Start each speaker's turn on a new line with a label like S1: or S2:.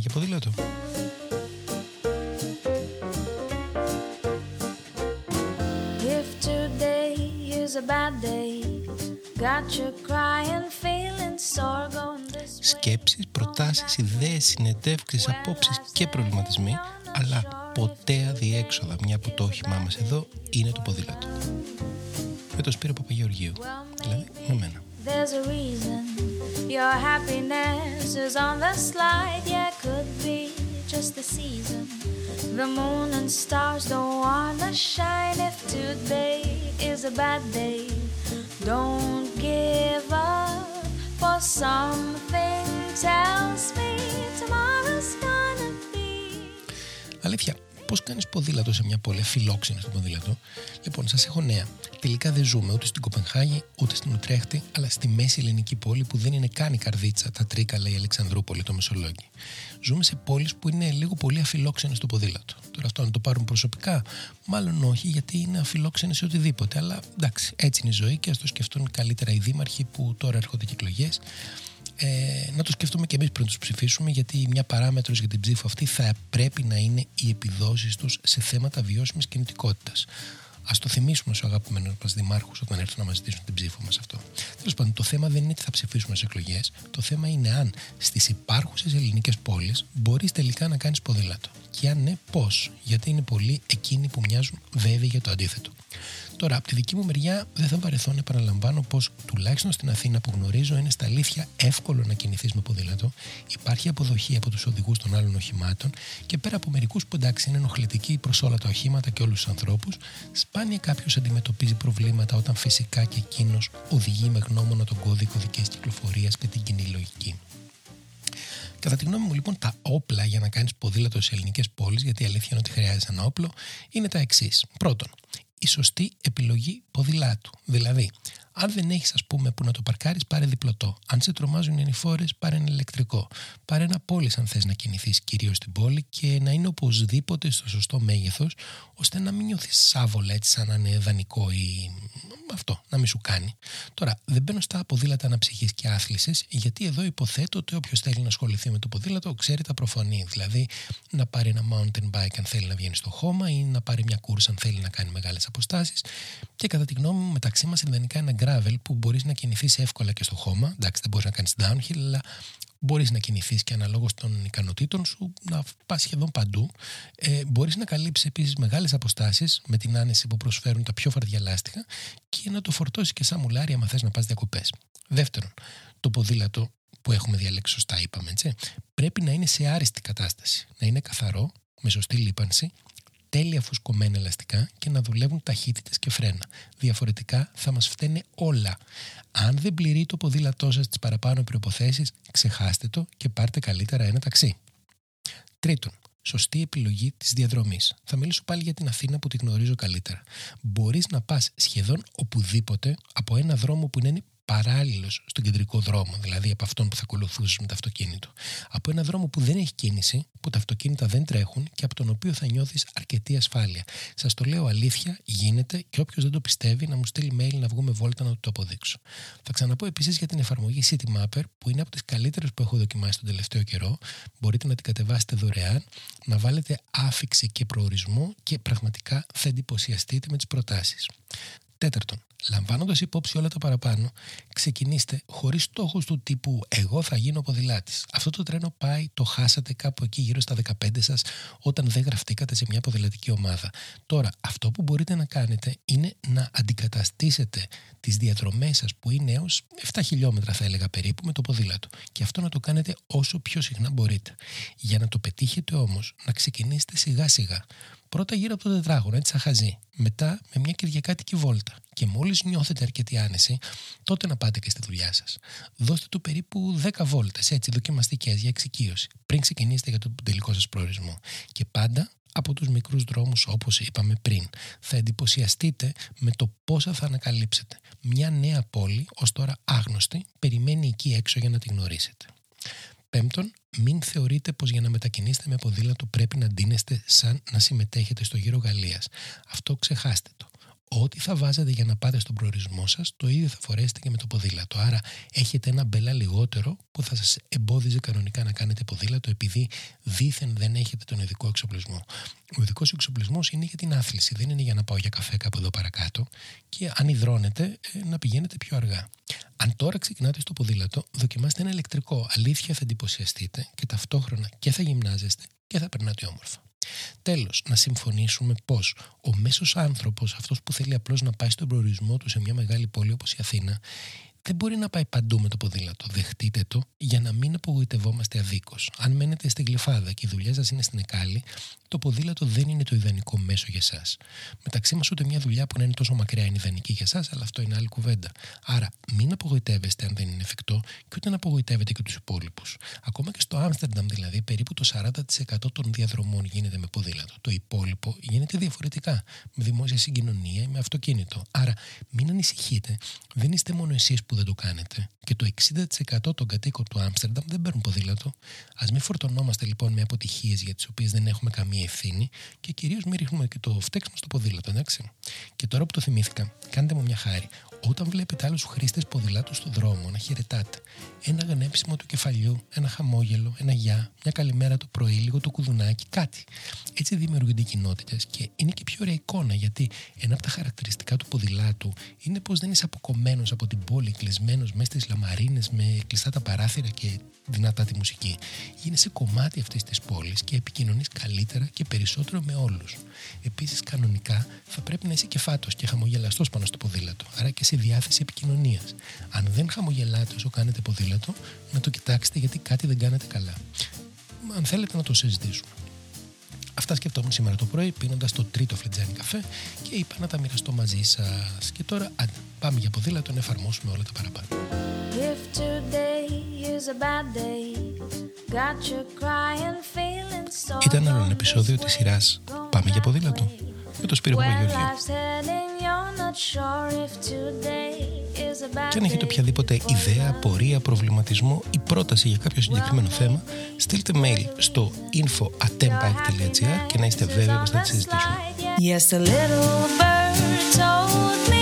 S1: για ποδήλατο.
S2: If today is a bad day, got you crying, feeling sore going this way.
S1: Σκέψεις, προτάσεις, ιδέες, συνεντεύξεις, απόψεις και προβληματισμοί, αλλά ποτέ αδιέξοδα, μια που το όχημά μας εδώ είναι το ποδήλατο. Με το Σπύρο Παπαγεωργίου, δηλαδή με μένα.
S2: There's a reason your happiness is on the slide. Yeah, could be just the season. The moon and stars don't wanna shine if today is a bad day. Don't give up, for something tells me tomorrow's gonna be.
S1: Alicia. Πώς κάνεις ποδήλατο σε μια πόλη, φιλόξενο στο ποδήλατο. Λοιπόν, σας έχω νέα. Τελικά δεν ζούμε ούτε στην Κοπενχάγη ούτε στην Ουτρέχτη, αλλά στη μέση ελληνική πόλη που δεν είναι καν η Καρδίτσα, τα Τρίκαλα, η Αλεξανδρούπολη, το Μεσολόγγι. Ζούμε σε πόλεις που είναι λίγο πολύ αφιλόξενες στο ποδήλατο. Τώρα αυτό να το πάρουν προσωπικά, μάλλον όχι, γιατί είναι αφιλόξενες σε οτιδήποτε. Αλλά εντάξει, έτσι είναι η ζωή και ας το σκεφτούν καλύτερα οι δήμαρχοι που τώρα έρχονται και εκλογές ε, να το σκεφτούμε και εμείς πριν τους ψηφίσουμε γιατί μια παράμετρος για την ψήφο αυτή θα πρέπει να είναι οι επιδόσεις τους σε θέματα βιώσιμης κινητικότητας. Α το θυμίσουμε στους αγαπημένους μας δημάρχους όταν έρθουν να μας ζητήσουν την ψήφο μας αυτό. Τέλος πάντων, το θέμα δεν είναι τι θα ψηφίσουμε σε εκλογές. Το θέμα είναι αν στις υπάρχουσες ελληνικές πόλεις μπορείς τελικά να κάνεις ποδήλατο. Και αν ναι, πώς. Γιατί είναι πολλοί εκείνοι που μοιάζουν βέβαιοι για το αντίθετο. Τώρα, από τη δική μου μεριά, δεν θα βαρεθώ να επαναλαμβάνω πως τουλάχιστον στην Αθήνα που γνωρίζω είναι στα αλήθεια εύκολο να κινηθείς με ποδήλατο. Υπάρχει αποδοχή από τους οδηγούς των άλλων οχημάτων και πέρα από μερικούς που εντάξει είναι ενοχλητικοί προς όλα τα οχήματα και όλους τους ανθρώπους, σπάνια κάποιος αντιμετωπίζει προβλήματα όταν φυσικά και εκείνος οδηγεί με γνώμονα τον κώδικο δική κυκλοφορίας και την κοινή λογική. Κατά τη γνώμη μου, λοιπόν, τα όπλα για να κάνεις ποδήλατο σε ελληνικές πόλεις, γιατί η αλήθεια είναι ότι χρειάζεται ένα όπλο, είναι τα εξής. Πρώτον, η σωστή επιλογή ποδηλάτου. Δηλαδή, αν δεν έχεις, ας πούμε, που να το παρκάρεις, πάρε διπλωτό. Αν σε τρομάζουν οι ανηφόρες, πάρε ένα ηλεκτρικό. Πάρε ένα πόλης, αν θες να κινηθείς κυρίως στην πόλη και να είναι οπωσδήποτε στο σωστό μέγεθος, ώστε να μην νιώθεις σάβολα έτσι, σαν να είναι δανεικό ή αυτό, να μην σου κάνει. Τώρα, δεν μπαίνω στα ποδήλατα αναψυχής και άθλησης, γιατί εδώ υποθέτω ότι όποιος θέλει να ασχοληθεί με το ποδήλατο ξέρει τα προφανή. Δηλαδή, να πάρει ένα mountain bike αν θέλει να βγαίνει στο χώμα ή να πάρει μια κούρσα αν θέλει να κάνει μεγάλες αποστάσεις. Και κατά τη γνώμη μου, μεταξύ μας ιδανικά ένα gravel που μπορείς να κινηθείς εύκολα και στο χώμα. Εντάξει, δεν μπορείς να κάνεις downhill, αλλά μπορείς να κινηθείς και αναλόγως των ικανοτήτων σου να πας σχεδόν παντού. Ε, μπορείς να καλύψεις επίσης μεγάλες αποστάσεις με την άνεση που προσφέρουν τα πιο φαρδιά λάστιχα και να το φορτώσεις και σαν μουλάρι άμα θες να πας διακοπές. Δεύτερον, το ποδήλατο που έχουμε διαλέξει σωστά, είπαμε έτσι, πρέπει να είναι σε άριστη κατάσταση. Να είναι καθαρό, με σωστή λίπανση τέλεια φουσκωμένα ελαστικά και να δουλεύουν ταχύτητες και φρένα. Διαφορετικά θα μας φταίνε όλα. Αν δεν πληρεί το ποδήλατό σας τις παραπάνω προϋποθέσεις, ξεχάστε το και πάρτε καλύτερα ένα ταξί. Τρίτον, σωστή επιλογή της διαδρομής. Θα μιλήσω πάλι για την Αθήνα που τη γνωρίζω καλύτερα. Μπορείς να πας σχεδόν οπουδήποτε από ένα δρόμο που είναι παράλληλος στον κεντρικό δρόμο, δηλαδή από αυτόν που θα ακολουθούσε με το αυτοκίνητο. Από ένα δρόμο που δεν έχει κίνηση, που τα αυτοκίνητα δεν τρέχουν και από τον οποίο θα νιώθεις αρκετή ασφάλεια. Σας το λέω αλήθεια, γίνεται και όποιος δεν το πιστεύει να μου στείλει mail να βγούμε βόλτα να το αποδείξω. Θα ξαναπώ επίσης για την εφαρμογή City Mapper, που είναι από τις καλύτερες που έχω δοκιμάσει τον τελευταίο καιρό. Μπορείτε να την κατεβάσετε δωρεάν, να βάλετε άφηξη και προορισμό και πραγματικά θα εντυπωσιαστείτε με τις προτάσεις. Τέταρτον, λαμβάνοντας υπόψη όλα τα παραπάνω, ξεκινήστε χωρίς στόχους του τύπου Εγώ θα γίνω ποδηλάτης. Αυτό το τρένο πάει, το χάσατε κάπου εκεί γύρω στα 15 σας, όταν δεν γραφτήκατε σε μια ποδηλατική ομάδα. Τώρα, αυτό που μπορείτε να κάνετε είναι να αντικαταστήσετε τις διαδρομές σας που είναι έως 7 χιλιόμετρα, θα έλεγα περίπου, με το ποδήλατο. Και αυτό να το κάνετε όσο πιο συχνά μπορείτε. Για να το πετύχετε όμως, να ξεκινήσετε σιγά σιγά. Πρώτα γύρω από το τετράγωνο, έτσι σαν χαζί. Μετά με μια κυριακάτικη βόλτα. Και μόλις νιώθετε αρκετή άνεση, τότε να πάτε και στη δουλειά σας. Δώστε του περίπου 10 βόλτες, έτσι δοκιμαστικές για εξοικείωση, πριν ξεκινήσετε για τον τελικό σας προορισμό. Και πάντα από τους μικρούς δρόμους όπως είπαμε πριν. Θα εντυπωσιαστείτε με το πόσα θα ανακαλύψετε. Μια νέα πόλη, ως τώρα άγνωστη, περιμένει εκεί έξω για να την γνωρίσετε. Πέμπτον, μην θεωρείτε πως για να μετακινήσετε με ποδήλατο πρέπει να ντύνεστε σαν να συμμετέχετε στο γύρο Γαλλίας. Αυτό ξεχάστε το. Ό,τι θα βάζετε για να πάτε στον προορισμό σας, το ίδιο θα φορέσετε και με το ποδήλατο. Άρα έχετε ένα μπελά λιγότερο που θα σας εμπόδιζε κανονικά να κάνετε ποδήλατο επειδή δήθεν δεν έχετε τον ειδικό εξοπλισμό. Ο ειδικός εξοπλισμός είναι για την άθληση, δεν είναι για να πάω για καφέ κάπου εδώ παρακάτω και αν υδρώνετε ε, να πηγαίνετε πιο αργά. Αν τώρα ξεκινάτε στο ποδήλατο, δοκιμάστε ένα ηλεκτρικό. Αλήθεια θα εντυπωσιαστείτε και ταυτόχρονα και θα γυμνάζεστε και θα περνάτε όμορφα. Τέλος, να συμφωνήσουμε πως ο μέσος άνθρωπος, αυτός που θέλει απλώς να πάει στον προορισμό του σε μια μεγάλη πόλη όπως η Αθήνα, δεν μπορεί να πάει παντού με το ποδήλατο. Δεχτείτε το για να μην απογοητευόμαστε αδίκως. Αν μένετε στην Γλυφάδα και η δουλειά σας είναι στην Εκάλη, το ποδήλατο δεν είναι το ιδανικό μέσο για εσά. Μεταξύ μας, ούτε μια δουλειά που να είναι τόσο μακριά είναι ιδανική για εσά, αλλά αυτό είναι άλλη κουβέντα. Άρα, μην απογοητεύεστε αν δεν είναι εφικτό και ούτε να απογοητεύετε και τους υπόλοιπους. Ακόμα και στο Άμστερνταμ, δηλαδή, περίπου το 40% των διαδρομών γίνεται με ποδήλατο. Το υπόλοιπο γίνεται διαφορετικά, με δημόσια συγκοινωνία ή με αυτοκίνητο. Άρα, μην ανησυχείτε, δεν είστε μόνο εσείς που δεν το κάνετε. Και το 60% των κατοίκων του Άμστερνταμ δεν παίρνουν ποδήλατο. Α μην φορτωνόμαστε λοιπόν με αποτυχίες για τις οποίες δεν έχουμε καμία ευθύνη και κυρίως μην ρίχνουμε και το φταίξιμο στο ποδήλατο, εντάξει. Και τώρα που το θυμήθηκα, κάντε μου μια χάρη. Όταν βλέπετε άλλους χρήστες ποδηλάτου στον δρόμο να χαιρετάτε, ένα γνέψιμο του κεφαλιού, ένα χαμόγελο, ένα γεια, μια καλημέρα το πρωί, λίγο το κουδουνάκι, κάτι. Έτσι δημιουργούνται κοινότητες και είναι και πιο ωραία εικόνα γιατί ένα από τα χαρακτηριστικά του ποδηλάτου είναι πως δεν είσαι αποκομμένος από την πόλη, κλεισμένος μέσα στις λαμαρίνες με κλειστά τα παράθυρα και δυνατά τη μουσική. Γίνεσαι κομμάτι αυτής της πόλης και επικοινωνείς καλύτερα και περισσότερο με όλους. Επίσης, κανονικά θα πρέπει να είσαι κεφάτος και χαμογελαστός πάνω στο ποδήλατο, άρα και σε διάθεση επικοινωνίας. Αν δεν χαμογελάτε όσο κάνετε ποδήλατο, να το κοιτάξετε γιατί κάτι δεν κάνετε καλά. Αν θέλετε να το συζητήσουμε. Αυτά σκεφτόμουν σήμερα το πρωί πίνοντας το τρίτο φλετζάνι καφέ και είπα να τα μοιραστώ μαζί σας. Και τώρα άντε, πάμε για ποδήλατο να εφαρμόσουμε όλα τα παραπάνω. Ήταν άλλο ένα επεισόδιο της σειράς Πάμε για ποδήλατο με το Σπύρο Παπαγιώργιο. Και αν έχετε οποιαδήποτε ιδέα, πορεία, προβληματισμό ή πρόταση για κάποιο συγκεκριμένο θέμα, στείλτε mail στο info.atempike.gr και να είστε βέβαιοι πως θα τη συζητήσουμε. Yes, a little bird told me